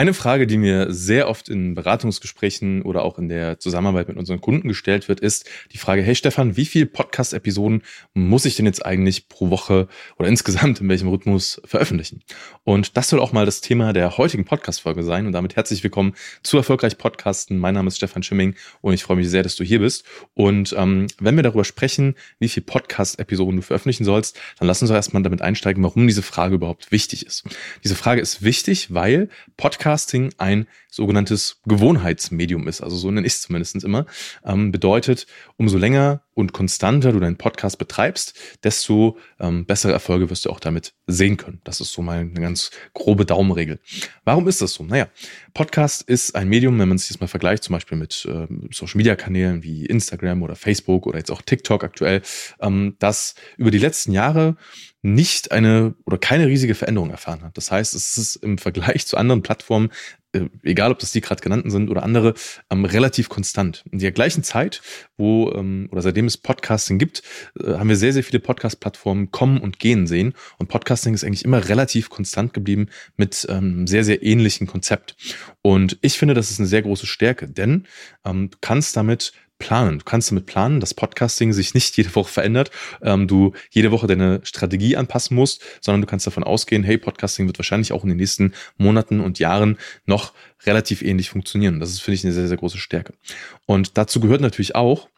Eine Frage, die mir sehr oft in Beratungsgesprächen oder auch in der Zusammenarbeit mit unseren Kunden gestellt wird, ist die Frage, hey Stefan, wie viele Podcast-Episoden muss ich denn jetzt eigentlich pro Woche oder insgesamt in welchem Rhythmus veröffentlichen? Und das soll auch mal das Thema der heutigen Podcast-Folge sein. Und damit herzlich willkommen zu Erfolgreich Podcasten. Mein Name ist Stefan Schimming und ich freue mich sehr, dass du hier bist. Und ähm, wenn wir darüber sprechen, wie viele Podcast-Episoden du veröffentlichen sollst, dann lass uns doch erstmal damit einsteigen, warum diese Frage überhaupt wichtig ist. Diese Frage ist wichtig, weil Podcast Podcasting ein sogenanntes Gewohnheitsmedium ist. Also so nenne ich es zumindest immer. Ähm, bedeutet, umso länger und konstanter du deinen Podcast betreibst, desto ähm, bessere Erfolge wirst du auch damit sehen können. Das ist so mal eine ganz grobe Daumenregel. Warum ist das so? Naja, Podcast ist ein Medium, wenn man sich das mal vergleicht, zum Beispiel mit äh, Social-Media-Kanälen wie Instagram oder Facebook oder jetzt auch TikTok aktuell, ähm, das über die letzten Jahre nicht eine oder keine riesige Veränderung erfahren hat. Das heißt, es ist im Vergleich zu anderen Plattformen, egal ob das die gerade genannten sind oder andere, ähm, relativ konstant. In der gleichen Zeit, wo ähm, oder seitdem es Podcasting gibt, äh, haben wir sehr, sehr viele Podcast-Plattformen kommen und gehen sehen. Und Podcasting ist eigentlich immer relativ konstant geblieben mit ähm, sehr, sehr ähnlichen Konzept. Und ich finde, das ist eine sehr große Stärke, denn ähm, du kannst damit planen. Du kannst damit planen, dass Podcasting sich nicht jede Woche verändert, ähm, du jede Woche deine Strategie anpassen musst, sondern du kannst davon ausgehen, hey, Podcasting wird wahrscheinlich auch in den nächsten Monaten und Jahren noch relativ ähnlich funktionieren. Das ist, finde ich, eine sehr, sehr große Stärke. Und dazu gehört natürlich auch,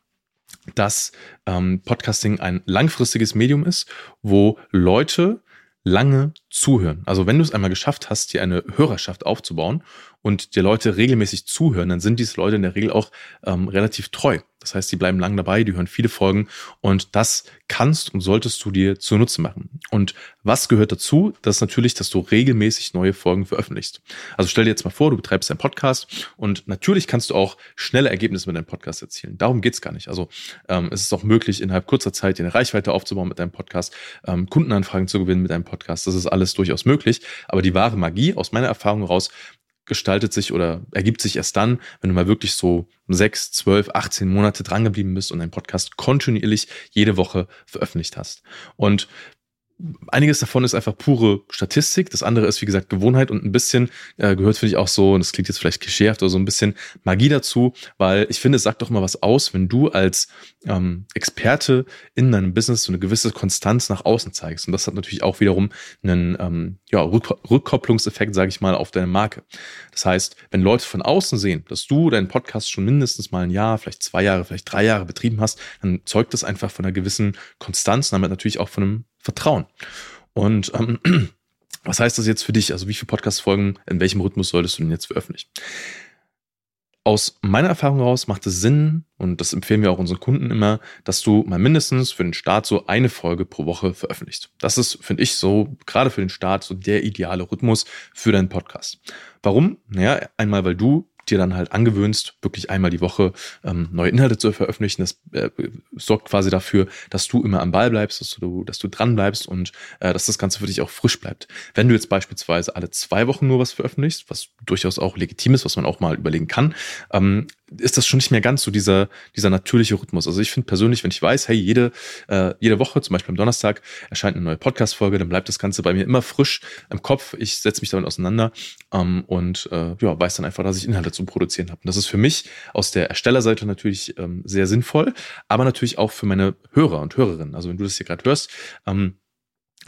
dass ähm, Podcasting ein langfristiges Medium ist, wo Leute lange zuhören. Also wenn du es einmal geschafft hast, dir eine Hörerschaft aufzubauen und dir Leute regelmäßig zuhören, dann sind diese Leute in der Regel auch ähm, relativ treu. Das heißt, die bleiben lang dabei, die hören viele Folgen und das kannst und solltest du dir zunutze machen. Und was gehört dazu? Das ist natürlich, dass du regelmäßig neue Folgen veröffentlichst. Also stell dir jetzt mal vor, du betreibst einen Podcast und natürlich kannst du auch schnelle Ergebnisse mit deinem Podcast erzielen. Darum geht's gar nicht. Also ähm, es ist auch möglich, innerhalb kurzer Zeit eine Reichweite aufzubauen mit deinem Podcast, ähm, Kundenanfragen zu gewinnen mit deinem Podcast. Das ist alles durchaus möglich. Aber die wahre Magie aus meiner Erfahrung heraus gestaltet sich oder ergibt sich erst dann, wenn du mal wirklich so sechs, zwölf, 18 Monate drangeblieben bist und deinen Podcast kontinuierlich jede Woche veröffentlicht hast. Und einiges davon ist einfach pure Statistik. Das andere ist, wie gesagt, Gewohnheit und ein bisschen äh, gehört, finde ich, auch so, und das klingt jetzt vielleicht klischeehaft, oder so ein bisschen Magie dazu, weil ich finde, es sagt doch mal was aus, wenn du als ähm, Experte in deinem Business so eine gewisse Konstanz nach außen zeigst. Und das hat natürlich auch wiederum einen ähm, ja, Rück Rückkopplungseffekt, sage ich mal, auf deine Marke. Das heißt, wenn Leute von außen sehen, dass du deinen Podcast schon mindestens mal ein Jahr, vielleicht zwei Jahre, vielleicht drei Jahre betrieben hast, dann zeugt das einfach von einer gewissen Konstanz und damit natürlich auch von einem Vertrauen. Und ähm, was heißt das jetzt für dich? Also wie viele Podcast-Folgen, in welchem Rhythmus solltest du denn jetzt veröffentlichen? Aus meiner Erfahrung heraus macht es Sinn, und das empfehlen wir auch unseren Kunden immer, dass du mal mindestens für den Start so eine Folge pro Woche veröffentlichst. Das ist, finde ich, so, gerade für den Start, so der ideale Rhythmus für deinen Podcast. Warum? Naja, einmal, weil du dir dann halt angewöhnst, wirklich einmal die Woche ähm, neue Inhalte zu veröffentlichen. Das äh, sorgt quasi dafür, dass du immer am Ball bleibst, dass du, dass du dran bleibst und äh, dass das Ganze für dich auch frisch bleibt. Wenn du jetzt beispielsweise alle zwei Wochen nur was veröffentlichst, was durchaus auch legitim ist, was man auch mal überlegen kann, ähm, ist das schon nicht mehr ganz so dieser, dieser natürliche Rhythmus. Also ich finde persönlich, wenn ich weiß, hey, jede, äh, jede Woche, zum Beispiel am Donnerstag, erscheint eine neue Podcast-Folge, dann bleibt das Ganze bei mir immer frisch im Kopf. Ich setze mich damit auseinander ähm, und äh, ja, weiß dann einfach, dass ich Inhalte zu produzieren habe. Und das ist für mich aus der Erstellerseite natürlich ähm, sehr sinnvoll, aber natürlich auch für meine Hörer und Hörerinnen. Also wenn du das hier gerade hörst, ähm,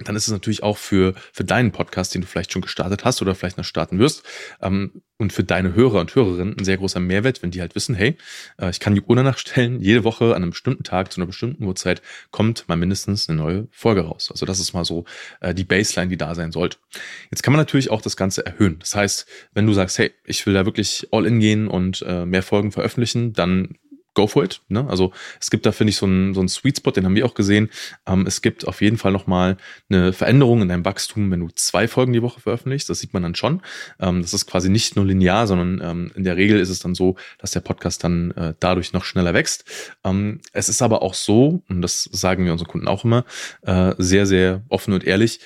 dann ist es natürlich auch für, für deinen Podcast, den du vielleicht schon gestartet hast oder vielleicht noch starten wirst, ähm, und für deine Hörer und Hörerinnen ein sehr großer Mehrwert, wenn die halt wissen, hey, äh, ich kann die Uhr danach stellen, jede Woche an einem bestimmten Tag zu einer bestimmten Uhrzeit kommt mal mindestens eine neue Folge raus. Also das ist mal so äh, die Baseline, die da sein sollte. Jetzt kann man natürlich auch das Ganze erhöhen. Das heißt, wenn du sagst, hey, ich will da wirklich all in gehen und äh, mehr Folgen veröffentlichen, dann go for it. Ne? Also es gibt da, finde ich, so einen, so einen Sweet Spot, den haben wir auch gesehen. Ähm, es gibt auf jeden Fall nochmal eine Veränderung in deinem Wachstum, wenn du zwei Folgen die Woche veröffentlichst. Das sieht man dann schon. Ähm, das ist quasi nicht nur linear, sondern ähm, in der Regel ist es dann so, dass der Podcast dann äh, dadurch noch schneller wächst. Ähm, es ist aber auch so, und das sagen wir unseren Kunden auch immer, äh, sehr, sehr offen und ehrlich,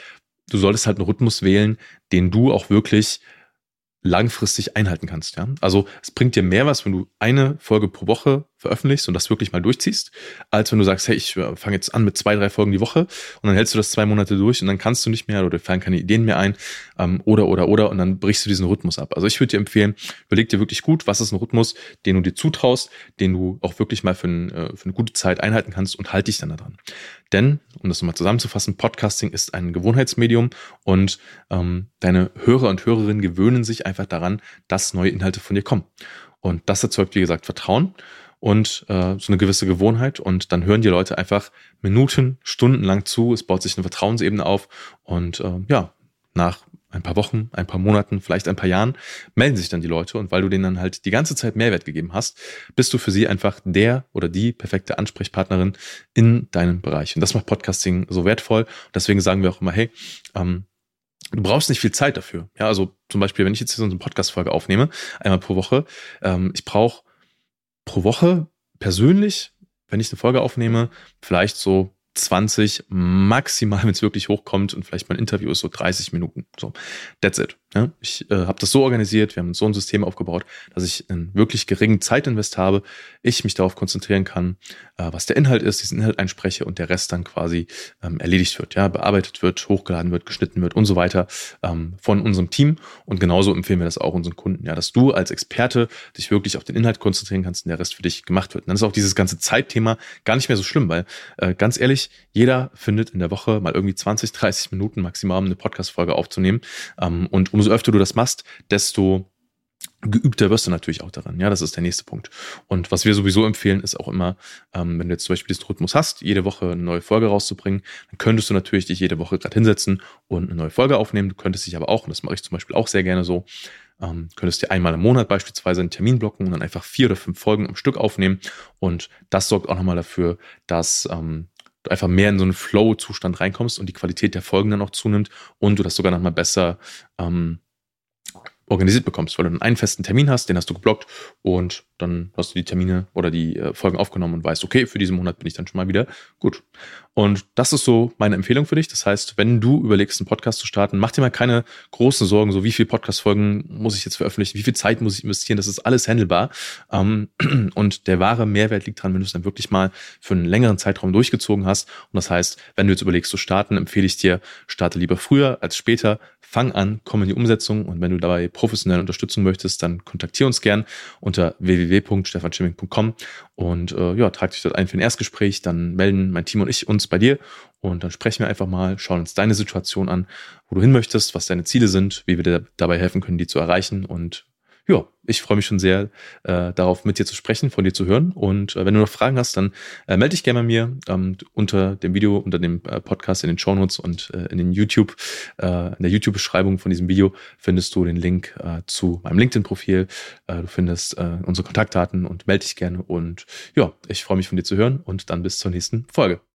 du solltest halt einen Rhythmus wählen, den du auch wirklich langfristig einhalten kannst. Ja? Also es bringt dir mehr was, wenn du eine Folge pro Woche veröffentlichst und das wirklich mal durchziehst, als wenn du sagst, hey, ich äh, fange jetzt an mit zwei, drei Folgen die Woche und dann hältst du das zwei Monate durch und dann kannst du nicht mehr oder fallen keine Ideen mehr ein ähm, oder, oder, oder und dann brichst du diesen Rhythmus ab. Also ich würde dir empfehlen, überleg dir wirklich gut, was ist ein Rhythmus, den du dir zutraust, den du auch wirklich mal für, ein, äh, für eine gute Zeit einhalten kannst und halt dich dann daran. Denn, um das nochmal zusammenzufassen, Podcasting ist ein Gewohnheitsmedium und ähm, deine Hörer und Hörerinnen gewöhnen sich einfach daran, dass neue Inhalte von dir kommen. Und das erzeugt, wie gesagt, Vertrauen und äh, so eine gewisse Gewohnheit. Und dann hören die Leute einfach Minuten, Stunden lang zu. Es baut sich eine Vertrauensebene auf. Und äh, ja, nach ein paar Wochen, ein paar Monaten, vielleicht ein paar Jahren, melden sich dann die Leute und weil du denen dann halt die ganze Zeit Mehrwert gegeben hast, bist du für sie einfach der oder die perfekte Ansprechpartnerin in deinem Bereich. Und das macht Podcasting so wertvoll. deswegen sagen wir auch immer, hey, ähm, du brauchst nicht viel Zeit dafür. Ja, also zum Beispiel, wenn ich jetzt hier so eine Podcast-Folge aufnehme, einmal pro Woche, ähm, ich brauche pro Woche persönlich, wenn ich eine Folge aufnehme, vielleicht so 20, maximal, wenn es wirklich hochkommt und vielleicht mein Interview ist so 30 Minuten. So, that's it. Ja, ich äh, habe das so organisiert, wir haben so ein System aufgebaut, dass ich einen wirklich geringen Zeitinvest habe, ich mich darauf konzentrieren kann, äh, was der Inhalt ist, diesen Inhalt einspreche und der Rest dann quasi ähm, erledigt wird, ja, bearbeitet wird, hochgeladen wird, geschnitten wird und so weiter ähm, von unserem Team. Und genauso empfehlen wir das auch unseren Kunden, ja, dass du als Experte dich wirklich auf den Inhalt konzentrieren kannst und der Rest für dich gemacht wird. Und dann ist auch dieses ganze Zeitthema gar nicht mehr so schlimm, weil äh, ganz ehrlich, jeder findet in der Woche mal irgendwie 20, 30 Minuten maximal, um eine Podcast-Folge aufzunehmen. Ähm, und umso öfter du das machst, desto geübter wirst du natürlich auch daran. Ja, das ist der nächste Punkt. Und was wir sowieso empfehlen, ist auch immer, ähm, wenn du jetzt zum Beispiel diesen Rhythmus hast, jede Woche eine neue Folge rauszubringen, dann könntest du natürlich dich jede Woche gerade hinsetzen und eine neue Folge aufnehmen. Du könntest dich aber auch, und das mache ich zum Beispiel auch sehr gerne so, ähm, könntest dir einmal im Monat beispielsweise einen Termin blocken und dann einfach vier oder fünf Folgen am Stück aufnehmen. Und das sorgt auch nochmal dafür, dass ähm, du einfach mehr in so einen Flow-Zustand reinkommst und die Qualität der Folgen dann auch zunimmt und du das sogar nochmal besser ähm, organisiert bekommst, weil du einen festen Termin hast, den hast du geblockt und dann hast du die Termine oder die äh, Folgen aufgenommen und weißt, okay, für diesen Monat bin ich dann schon mal wieder gut. Und das ist so meine Empfehlung für dich. Das heißt, wenn du überlegst, einen Podcast zu starten, mach dir mal keine großen Sorgen, so wie viele Podcast-Folgen muss ich jetzt veröffentlichen, wie viel Zeit muss ich investieren, das ist alles handelbar. Ähm, und der wahre Mehrwert liegt dran, wenn du es dann wirklich mal für einen längeren Zeitraum durchgezogen hast. Und das heißt, wenn du jetzt überlegst zu starten, empfehle ich dir, starte lieber früher als später, fang an, komm in die Umsetzung und wenn du dabei professionelle Unterstützung möchtest, dann kontaktiere uns gern unter www.stefanschimming.com und äh, ja, trag dich dort ein für ein Erstgespräch, dann melden mein Team und ich uns bei dir. Und dann sprechen wir einfach mal, schauen uns deine Situation an, wo du hin möchtest, was deine Ziele sind, wie wir dir dabei helfen können, die zu erreichen. Und ja, ich freue mich schon sehr äh, darauf, mit dir zu sprechen, von dir zu hören. Und äh, wenn du noch Fragen hast, dann äh, melde dich gerne bei mir ähm, unter dem Video, unter dem äh, Podcast in den Show Notes und äh, in den YouTube, äh, in der YouTube-Beschreibung von diesem Video findest du den Link äh, zu meinem LinkedIn-Profil. Äh, du findest äh, unsere Kontaktdaten und melde dich gerne. Und ja, ich freue mich von dir zu hören und dann bis zur nächsten Folge.